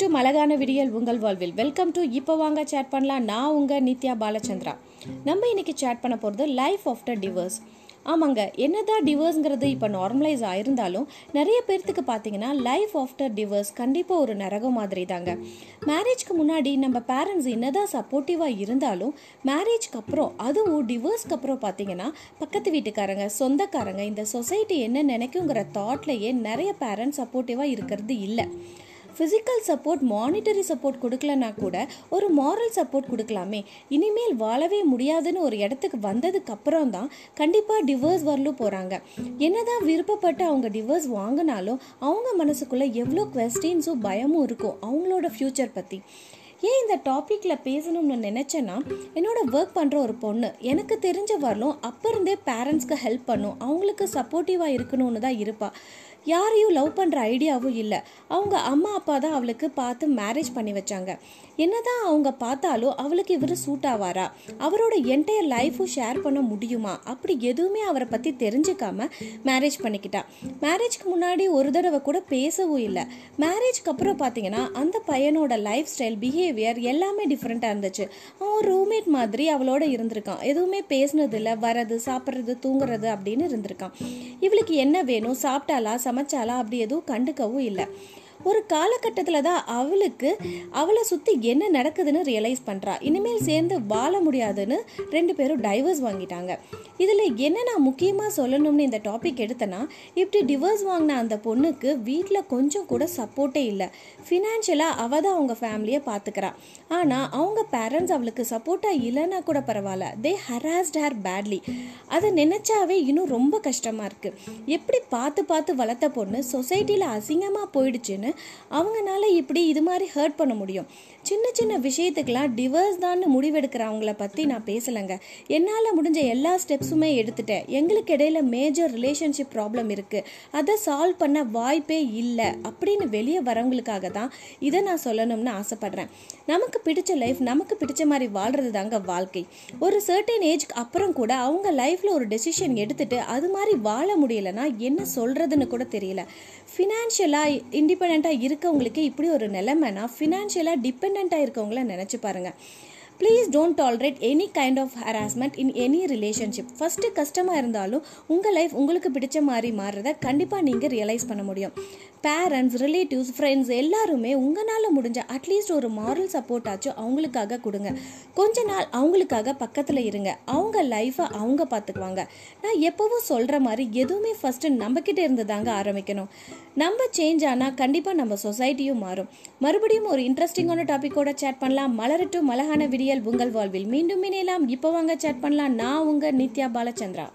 To அழகான விடியல் உங்கள் வாழ்வில். வெல்கம் டு இப்போ வாங்க சேட் பண்ணலாம். நான் உங்கள் நித்யா பாலச்சந்திரா. நம்ம இன்னைக்கு சேட் பண்ண போகிறது லைஃப் ஆஃப்டர் டிவோர்ஸ் ஆமாங்க என்னதான் டிவோர்ஸ்ங்கிறது இப்போ நார்மலைஸ் ஆயிருந்தாலும் நிறைய பேர்த்துக்கு பார்த்தீங்கன்னா லைஃப் ஆஃப்டர் டிவர்ஸ் கண்டிப்பாக ஒரு நரகம் மாதிரி தாங்க மேரேஜ்க்கு முன்னாடி நம்ம பேரண்ட்ஸ் என்னதான் சப்போர்ட்டிவாக இருந்தாலும் மேரேஜ்க்கு அப்புறம் அதுவும் டிவோர்ஸ்க்கு அப்புறம் பார்த்தீங்கன்னா பக்கத்து வீட்டுக்காரங்க சொந்தக்காரங்க இந்த சொசைட்டி என்ன நினைக்குங்கிற தாட்லேயே நிறைய பேரண்ட்ஸ் சப்போர்ட்டிவாக இருக்கிறது இல்லை. ஃபிசிக்கல் சப்போர்ட் மானிட்டரி சப்போர்ட் கொடுக்கலனா கூட ஒரு மாரல் சப்போர்ட் கொடுக்கலாமே. இனிமேல் வாழவே முடியாதுன்னு ஒரு இடத்துக்கு வந்ததுக்கு அப்புறம் தான் கண்டிப்பாக டிவோர்ஸ் வரலும் போகிறாங்க என்னதான் விருப்பப்பட்டு அவங்க டிவோர்ஸ் வாங்கினாலும் அவங்க மனசுக்குள்ளே எவ்வளோ கொஸ்டின்ஸும் பயமும் இருக்கும் அவங்களோட ஃப்யூச்சர் பற்றி ஏன் இந்த டாப்பிக்கில் பேசணும்னு நினச்சேன்னா என்னோட ஒர்க் பண்ணுற ஒரு பொண்ணு எனக்கு தெரிஞ்ச வரலும் அப்போ இருந்தே பேரண்ட்ஸ்க்கு ஹெல்ப் பண்ணும். அவங்களுக்கு சப்போர்ட்டிவாக இருக்கணும்னு தான் இருப்பாள் யாரையும் லவ் பண்ணுற ஐடியாவும் இல்லை. அவங்க அம்மா அப்பா தான் அவளுக்கு பார்த்து மேரேஜ் பண்ணி வச்சாங்க. என்னதான் அவங்க பார்த்தாலும் அவளுக்கு இவர் சூட் ஆவாரா? அவரோட என்டையர் லைஃப்பும் ஷேர் பண்ண முடியுமா? அப்படி எதுவுமே அவரை பற்றி தெரிஞ்சுக்காம மேரேஜ் பண்ணிக்கிட்டா. மேரேஜ்க்கு முன்னாடி ஒரு தடவை கூட பேசவும் இல்லை. மேரேஜ்க்கு அப்புறம் பார்த்தீங்கன்னா அந்த பையனோட லைஃப் ஸ்டைல் பிஹேவியர் எல்லாமே டிஃப்ரெண்ட்டாக இருந்துச்சு. அவன் ரூம்மேட் மாதிரி அவளோட இருந்திருக்கான். எதுவுமே பேசினதில்லை வரது சாப்பிட்றது தூங்குறது அப்படின்னு இருந்திருக்கான். இவளுக்கு என்ன வேணும்? சாப்பிட்டாலா சமைச்சாலா அப்படி எதுவும் கண்டுக்கவும் இல்லை. ஒரு காலகட்டத்தில் தான் அவளுக்கு அவளை சுற்றி என்ன நடக்குதுன்னு ரியலைஸ் பண்ணுறா இனிமேல் சேர்ந்து வாழ முடியாதுன்னு ரெண்டு பேரும் டைவர்ஸ் வாங்கிட்டாங்க. இதில் என்ன நான் முக்கியமாக சொல்லணும்னு இந்த டாபிக் எடுத்தேன்னா இப்படி டிவர்ஸ் வாங்கின அந்த பொண்ணுக்கு வீட்டில் கொஞ்சம் கூட சப்போர்ட்டே இல்லை. ஃபினான்ஷியலாக அவள் தான் அவங்க ஃபேமிலியை பார்த்துக்கிறா ஆனால் அவங்க பேரண்ட்ஸ் அவளுக்கு சப்போர்ட்டாக இல்லைன்னா கூட பரவாயில்ல. தே ஹராஸ்ட் ஹேர் பேட்லி அதை நினச்சாவே இன்னும் ரொம்ப கஷ்டமாக இருக்குது எப்படி பார்த்து பார்த்து வளர்த்த பொண்ணு சொசைட்டியில் அசிங்கமாக போயிடுச்சுன்னு அவங்கனால இப்படி இது மாதிரி ஹர்ட் பண்ண முடியும். சின்ன சின்ன விஷயத்துக்கெல்லாம் டிவர்ஸ் தான் முடிவெடுக்கிறவங்கள பற்றி நான் பேசலைங்க. என்னால் முடிஞ்ச எல்லா ஸ்டெப்ஸுமே எடுத்துட்டேன். எங்களுக்கு இடையில மேஜர் ரிலேஷன்ஷிப் ப்ராப்ளம் இருக்குது அதை சால்வ் பண்ண வாய்ப்பே இல்லை. அப்படின்னு வெளியே வரவங்களுக்காக தான் இதை நான் சொல்லணும்னு ஆசைப்படுறேன். நமக்கு பிடிச்ச லைஃப் நமக்கு பிடிச்ச மாதிரி வாழ்றது தாங்க வாழ்க்கை. ஒரு சர்டன் ஏஜ்க்கு அப்புறம் கூட அவங்க லைஃப்பில் ஒரு டெசிஷன் எடுத்துட்டு அது மாதிரி வாழ முடியலன்னா என்ன சொல்கிறதுன்னு கூட தெரியல. ஃபினான்ஷியலாக டிபெண்ட்டாக இருக்கவங்களுக்கு இப்படி ஒரு நிலைமைனா ஃபினான்ஷியலாக டிபெண்ட்டாக இருக்கவங்கள நினச்சி பாருங்கள் please don't tolerate any kind of harassment in any relationship first கஷ்டமாக இருந்தாலும் உங்கள் லைஃப் உங்களுக்கு பிடிச்ச மாதிரி மாறுறத கண்டிப்பாக நீங்கள் ரியலைஸ் பண்ண முடியும். பேரண்ட்ஸ் ரிலேட்டிவ்ஸ் ஃப்ரெண்ட்ஸ் எல்லாருமே உங்களால் முடிஞ்ச அட்லீஸ்ட் ஒரு மாரல் சப்போர்ட் ஆச்சும் அவங்களுக்காக கொடுங்க. கொஞ்ச நாள் அவங்களுக்காக பக்கத்தில் இருங்க. அவங்க லைஃப்பை அவங்க பார்த்துக்குவாங்க நான் எப்போவும் சொல்கிற மாதிரி எதுவுமே ஃபஸ்ட்டு நம்மக்கிட்ட இருந்து தாங்க ஆரம்பிக்கணும். நம்ம சேஞ்ச் ஆனால் கண்டிப்பாக நம்ம சொசைட்டியும் மாறும். மறுபடியும் ஒரு இன்ட்ரெஸ்டிங்கான டாப்பிக்கோட சேட் பண்ணலாம். மலரட்டும். மலகான விடிய உங்கள் வாழ்வில் மீண்டும் இணையலாம். இப்போ வாங்க சேட் பண்ணலாம். நான் உங்கள் நித்யா பாலச்சந்திரா.